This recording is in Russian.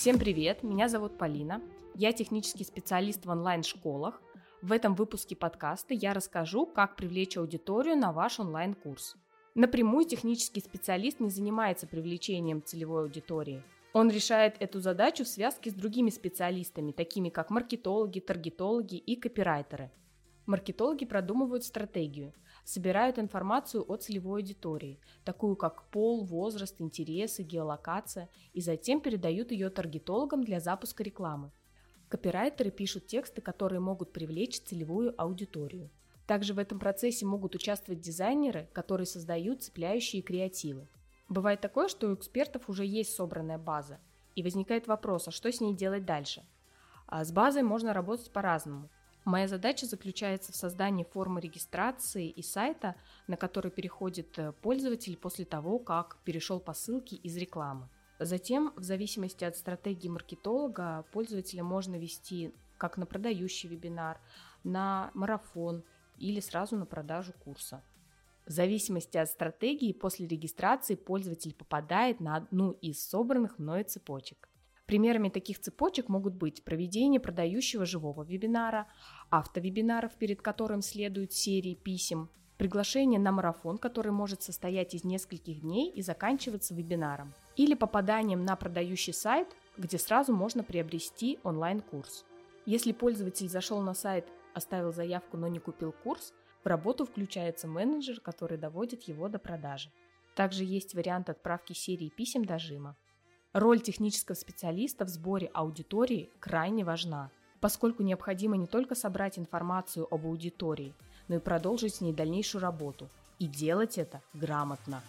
Всем привет, меня зовут Полина, я технический специалист в онлайн-школах. В этом выпуске подкаста я расскажу, как привлечь аудиторию на ваш онлайн-курс. Напрямую технический специалист не занимается привлечением целевой аудитории. Он решает эту задачу в связке с другими специалистами, такими как маркетологи, таргетологи и копирайтеры. Маркетологи продумывают стратегию, собирают информацию о целевой аудитории, такую как пол, возраст, интересы, геолокация, и затем передают ее таргетологам для запуска рекламы. Копирайтеры пишут тексты, которые могут привлечь целевую аудиторию. Также в этом процессе могут участвовать дизайнеры, которые создают цепляющие креативы. Бывает такое, что у экспертов уже есть собранная база, и возникает вопрос, а что с ней делать дальше? А с базой можно работать по-разному. Моя задача заключается в создании формы регистрации и сайта, на который переходит э, пользователь после того, как перешел по ссылке из рекламы. Затем, в зависимости от стратегии маркетолога, пользователя можно вести как на продающий вебинар, на марафон или сразу на продажу курса. В зависимости от стратегии, после регистрации пользователь попадает на одну из собранных мною цепочек. Примерами таких цепочек могут быть проведение продающего живого вебинара, автовебинаров, перед которым следуют серии писем, приглашение на марафон, который может состоять из нескольких дней и заканчиваться вебинаром, или попаданием на продающий сайт, где сразу можно приобрести онлайн-курс. Если пользователь зашел на сайт, оставил заявку, но не купил курс, в работу включается менеджер, который доводит его до продажи. Также есть вариант отправки серии писем дожима. Роль технического специалиста в сборе аудитории крайне важна, поскольку необходимо не только собрать информацию об аудитории, но и продолжить с ней дальнейшую работу. И делать это грамотно.